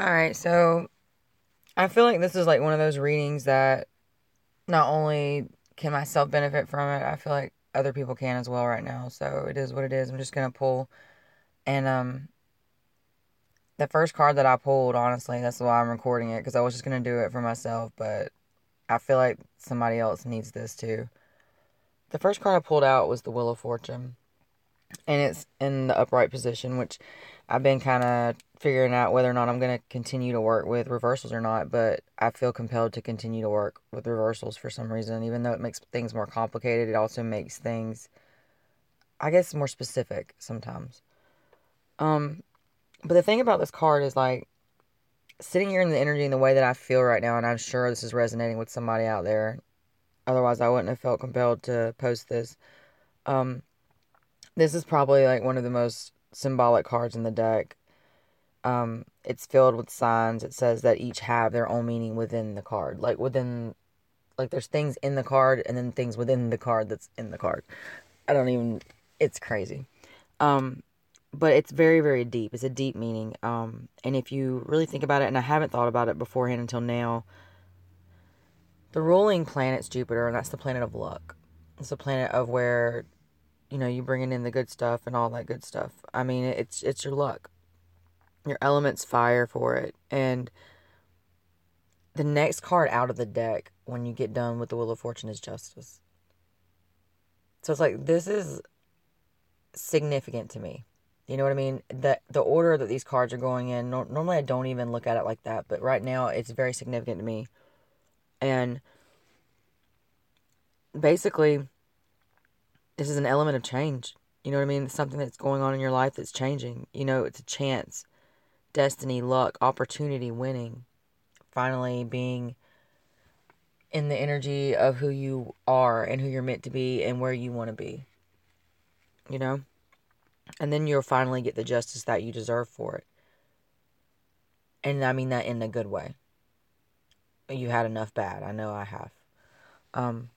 All right, so I feel like this is like one of those readings that not only can myself benefit from it, I feel like other people can as well right now. So it is what it is. I'm just gonna pull, and um, the first card that I pulled, honestly, that's why I'm recording it because I was just gonna do it for myself, but I feel like somebody else needs this too. The first card I pulled out was the Wheel of Fortune, and it's in the upright position, which I've been kind of figuring out whether or not I'm going to continue to work with reversals or not, but I feel compelled to continue to work with reversals for some reason. Even though it makes things more complicated, it also makes things, I guess, more specific sometimes. Um, but the thing about this card is like sitting here in the energy and the way that I feel right now, and I'm sure this is resonating with somebody out there. Otherwise, I wouldn't have felt compelled to post this. Um, this is probably like one of the most symbolic cards in the deck. Um, it's filled with signs. It says that each have their own meaning within the card. Like within like there's things in the card and then things within the card that's in the card. I don't even it's crazy. Um but it's very very deep. It's a deep meaning. Um and if you really think about it and I haven't thought about it beforehand until now, the ruling planet's Jupiter and that's the planet of luck. It's the planet of where you know, you bringing in the good stuff and all that good stuff. I mean, it's it's your luck. Your element's fire for it. And the next card out of the deck when you get done with the Wheel of Fortune is Justice. So it's like this is significant to me. You know what I mean? The the order that these cards are going in. No, normally, I don't even look at it like that, but right now, it's very significant to me. And basically, this is an element of change. You know what I mean? It's something that's going on in your life that's changing. You know, it's a chance, destiny, luck, opportunity, winning, finally being in the energy of who you are and who you're meant to be and where you want to be. You know? And then you'll finally get the justice that you deserve for it. And I mean that in a good way. You had enough bad. I know I have. Um,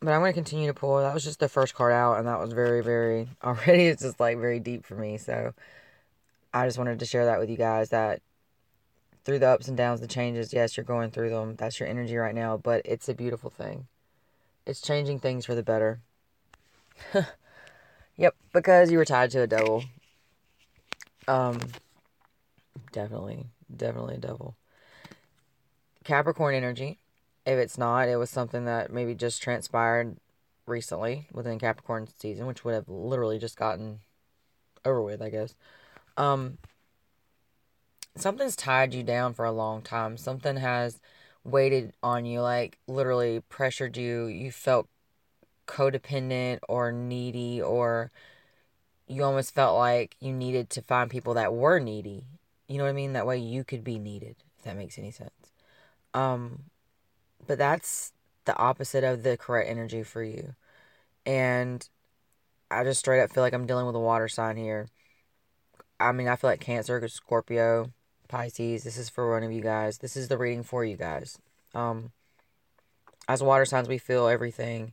but I'm going to continue to pull. That was just the first card out, and that was very, very, already it's just like very deep for me. So I just wanted to share that with you guys that through the ups and downs, the changes, yes, you're going through them. That's your energy right now, but it's a beautiful thing. It's changing things for the better. yep, because you were tied to a devil. Um, definitely, definitely a devil. Capricorn energy if it's not, it was something that maybe just transpired recently within Capricorn season, which would have literally just gotten over with, I guess. Um, something's tied you down for a long time. Something has weighted on you, like literally pressured you. You felt codependent or needy, or you almost felt like you needed to find people that were needy. You know what I mean? That way you could be needed, if that makes any sense. Um, but that's the opposite of the correct energy for you. And I just straight up feel like I'm dealing with a water sign here. I mean, I feel like Cancer, Scorpio, Pisces. This is for one of you guys. This is the reading for you guys. Um, as water signs, we feel everything,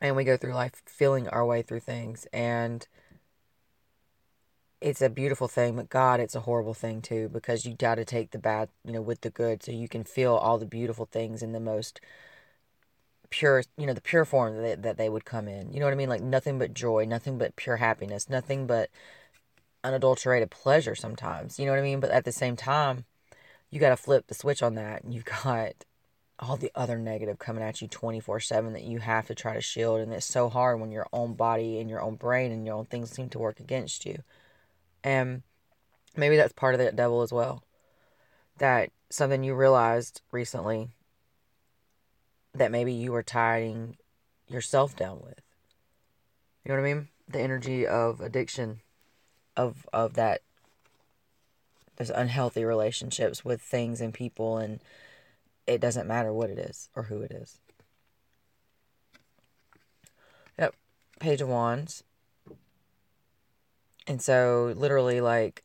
and we go through life feeling our way through things. And it's a beautiful thing, but God, it's a horrible thing too because you got to take the bad, you know, with the good so you can feel all the beautiful things in the most pure, you know, the pure form that they, that they would come in. You know what I mean? Like nothing but joy, nothing but pure happiness, nothing but unadulterated pleasure sometimes. You know what I mean? But at the same time, you got to flip the switch on that and you've got all the other negative coming at you 24/7 that you have to try to shield and it's so hard when your own body and your own brain and your own things seem to work against you. And maybe that's part of that devil as well. That something you realized recently that maybe you were tying yourself down with. You know what I mean? The energy of addiction, of of that there's unhealthy relationships with things and people and it doesn't matter what it is or who it is. Yep. Page of Wands. And so, literally, like,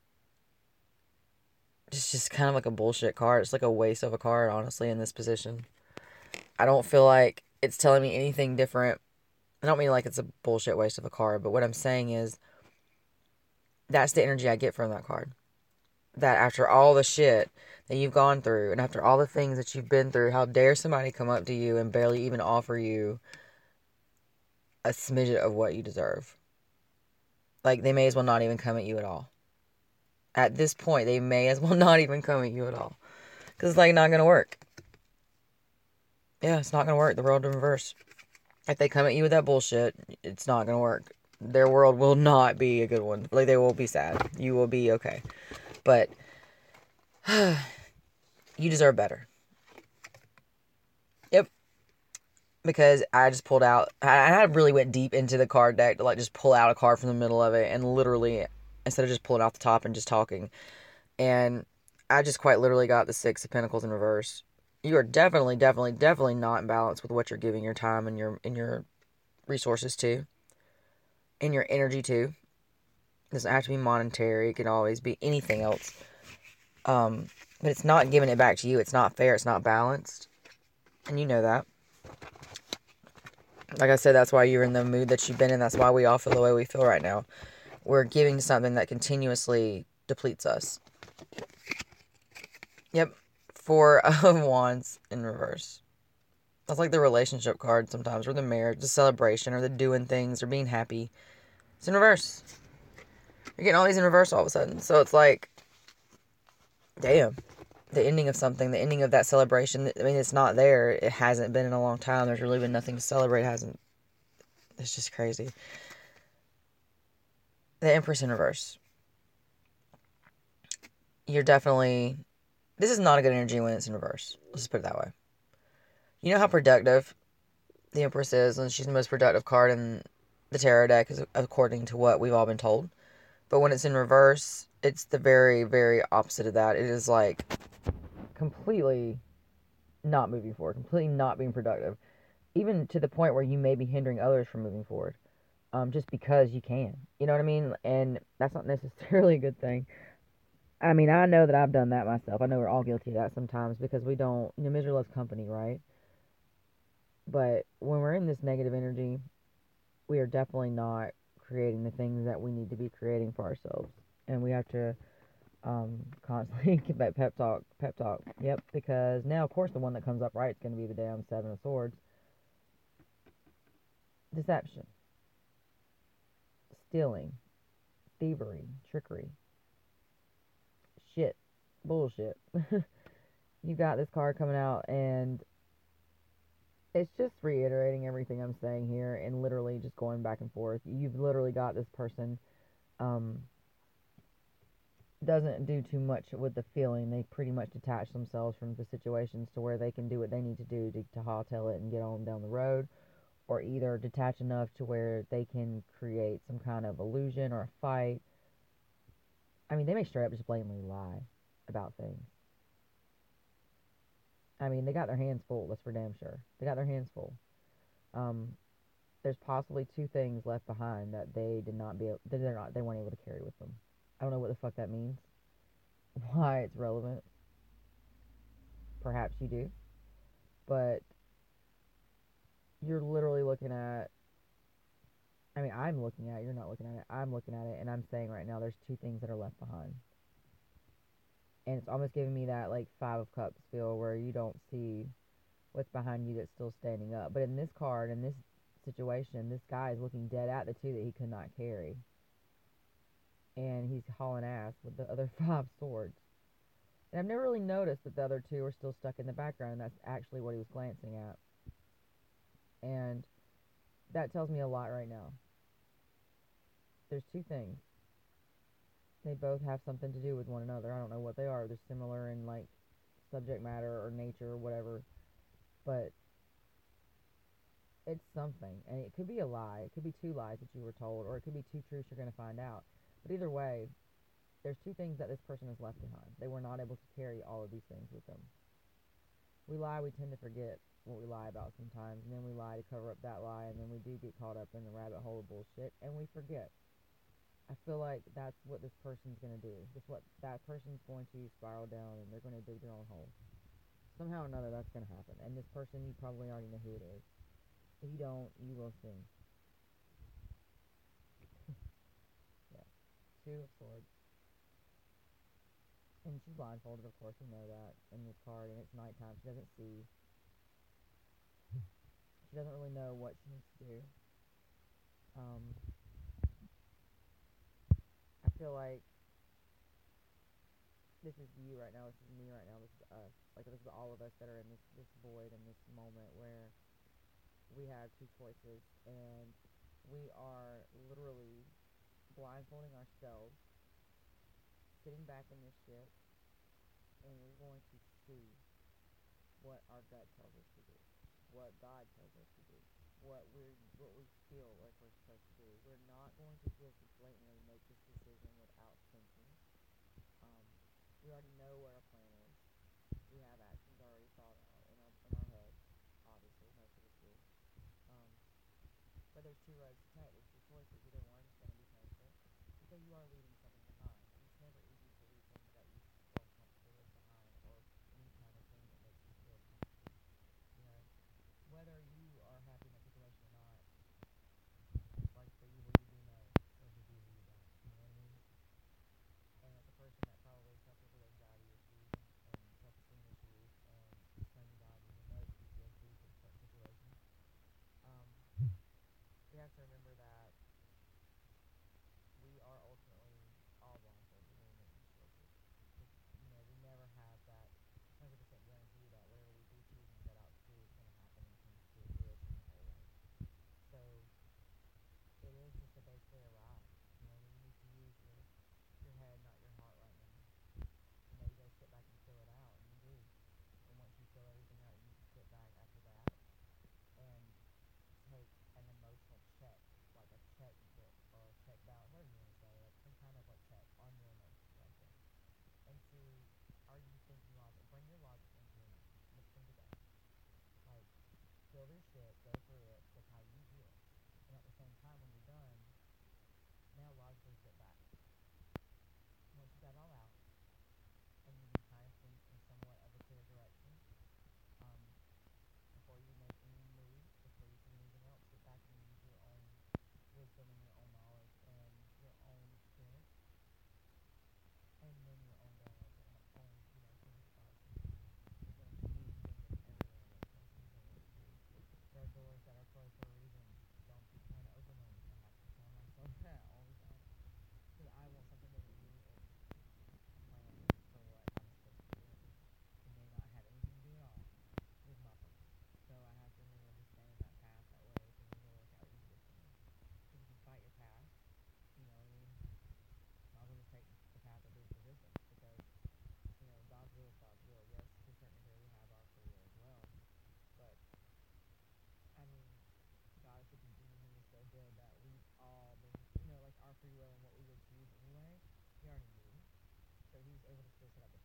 it's just kind of like a bullshit card. It's like a waste of a card, honestly, in this position. I don't feel like it's telling me anything different. I don't mean like it's a bullshit waste of a card, but what I'm saying is that's the energy I get from that card. that after all the shit that you've gone through and after all the things that you've been through, how dare somebody come up to you and barely even offer you a smidget of what you deserve? Like, they may as well not even come at you at all. At this point, they may as well not even come at you at all. Because it's like not going to work. Yeah, it's not going to work. The world in reverse. If they come at you with that bullshit, it's not going to work. Their world will not be a good one. Like, they will be sad. You will be okay. But you deserve better. Yep. Because I just pulled out, I really went deep into the card deck to like just pull out a card from the middle of it and literally, instead of just pulling off the top and just talking. And I just quite literally got the Six of Pentacles in reverse. You are definitely, definitely, definitely not in balance with what you're giving your time and your and your resources to, and your energy too. It doesn't have to be monetary. It can always be anything else. Um, but it's not giving it back to you. It's not fair. It's not balanced, and you know that. Like I said, that's why you're in the mood that you've been in. That's why we all feel the way we feel right now. We're giving something that continuously depletes us. Yep. Four of Wands in reverse. That's like the relationship card sometimes, or the marriage, the celebration, or the doing things, or being happy. It's in reverse. You're getting all these in reverse all of a sudden. So it's like, damn. The ending of something, the ending of that celebration. I mean, it's not there. It hasn't been in a long time. There's really been nothing to celebrate. It hasn't. It's just crazy. The Empress in reverse. You're definitely this is not a good energy when it's in reverse. Let's just put it that way. You know how productive the Empress is, and she's the most productive card in the tarot deck, according to what we've all been told. But when it's in reverse, it's the very, very opposite of that. It is like completely not moving forward, completely not being productive, even to the point where you may be hindering others from moving forward, um, just because you can. You know what I mean? And that's not necessarily a good thing. I mean, I know that I've done that myself. I know we're all guilty of that sometimes because we don't, you know, misery loves company, right? But when we're in this negative energy, we are definitely not creating the things that we need to be creating for ourselves. And we have to um, constantly get that pep talk, pep talk. Yep, because now, of course, the one that comes up right is going to be the damn Seven of Swords. Deception, stealing, thievery, trickery shit. Bullshit. you got this card coming out and it's just reiterating everything I'm saying here and literally just going back and forth. You've literally got this person um doesn't do too much with the feeling. They pretty much detach themselves from the situations to where they can do what they need to do to, to hightail it and get on down the road, or either detach enough to where they can create some kind of illusion or a fight I mean, they may straight up just blatantly lie about things. I mean, they got their hands full. That's for damn sure. They got their hands full. Um, there's possibly two things left behind that they did not be. That they're not. They weren't able to carry with them. I don't know what the fuck that means. Why it's relevant. Perhaps you do, but you're literally looking at I mean, I'm looking at it. You're not looking at it. I'm looking at it, and I'm saying right now, there's two things that are left behind, and it's almost giving me that like five of cups feel where you don't see what's behind you that's still standing up. But in this card, in this situation, this guy is looking dead at the two that he could not carry, and he's hauling ass with the other five swords. And I've never really noticed that the other two are still stuck in the background, and that's actually what he was glancing at. And that tells me a lot right now there's two things. They both have something to do with one another. I don't know what they are. They're similar in like subject matter or nature or whatever. But it's something. And it could be a lie. It could be two lies that you were told, or it could be two truths you're going to find out. But either way, there's two things that this person has left behind. They were not able to carry all of these things with them. We lie, we tend to forget what we lie about sometimes, and then we lie to cover up that lie, and then we do get caught up in the rabbit hole of bullshit, and we forget. I feel like that's what this person's gonna do. That's what that person's going to spiral down, and they're gonna dig their own hole. Somehow or another, that's gonna happen. And this person, you probably already know who it is. If you don't, you will soon. yeah, two of swords, and she's blindfolded. Of course, you know that in this card, and it's nighttime. She doesn't see. she doesn't really know what she needs to do. Um, feel like this is you right now, this is me right now, this is us. Like this is all of us that are in this, this void in this moment where we have two choices and we are literally blindfolding ourselves, sitting back in this ship, and we're going to see what our gut tells us to do, what God tells us to do what we what we feel like we're supposed to do. We're not going to just blatantly make this decision without thinking. Um, we already know what our plan is. We have actions already thought out in our, in our head, obviously, most of us do. Um, but there's two roads to take. There's two choices. Either one is going to be painful because you are leaving something behind. And it's never easy to leave things that you feel comfortable behind or any kind of thing that makes you feel comfortable. You know, whether you able to fix it up.